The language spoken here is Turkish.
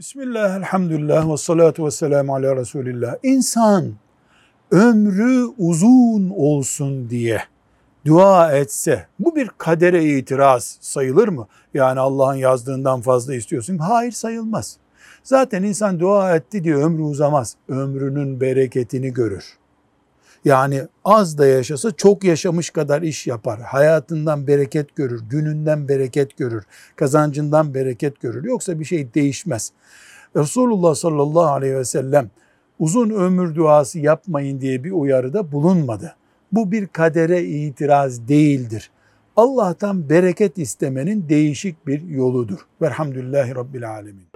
Bismillah, elhamdülillah ve salatu ve selamu ala Resulillah. İnsan ömrü uzun olsun diye dua etse bu bir kadere itiraz sayılır mı? Yani Allah'ın yazdığından fazla istiyorsun. Hayır sayılmaz. Zaten insan dua etti diye ömrü uzamaz. Ömrünün bereketini görür. Yani az da yaşasa çok yaşamış kadar iş yapar. Hayatından bereket görür, gününden bereket görür, kazancından bereket görür. Yoksa bir şey değişmez. Resulullah sallallahu aleyhi ve sellem uzun ömür duası yapmayın diye bir uyarıda bulunmadı. Bu bir kadere itiraz değildir. Allah'tan bereket istemenin değişik bir yoludur. Velhamdülillahi Rabbil Alemin.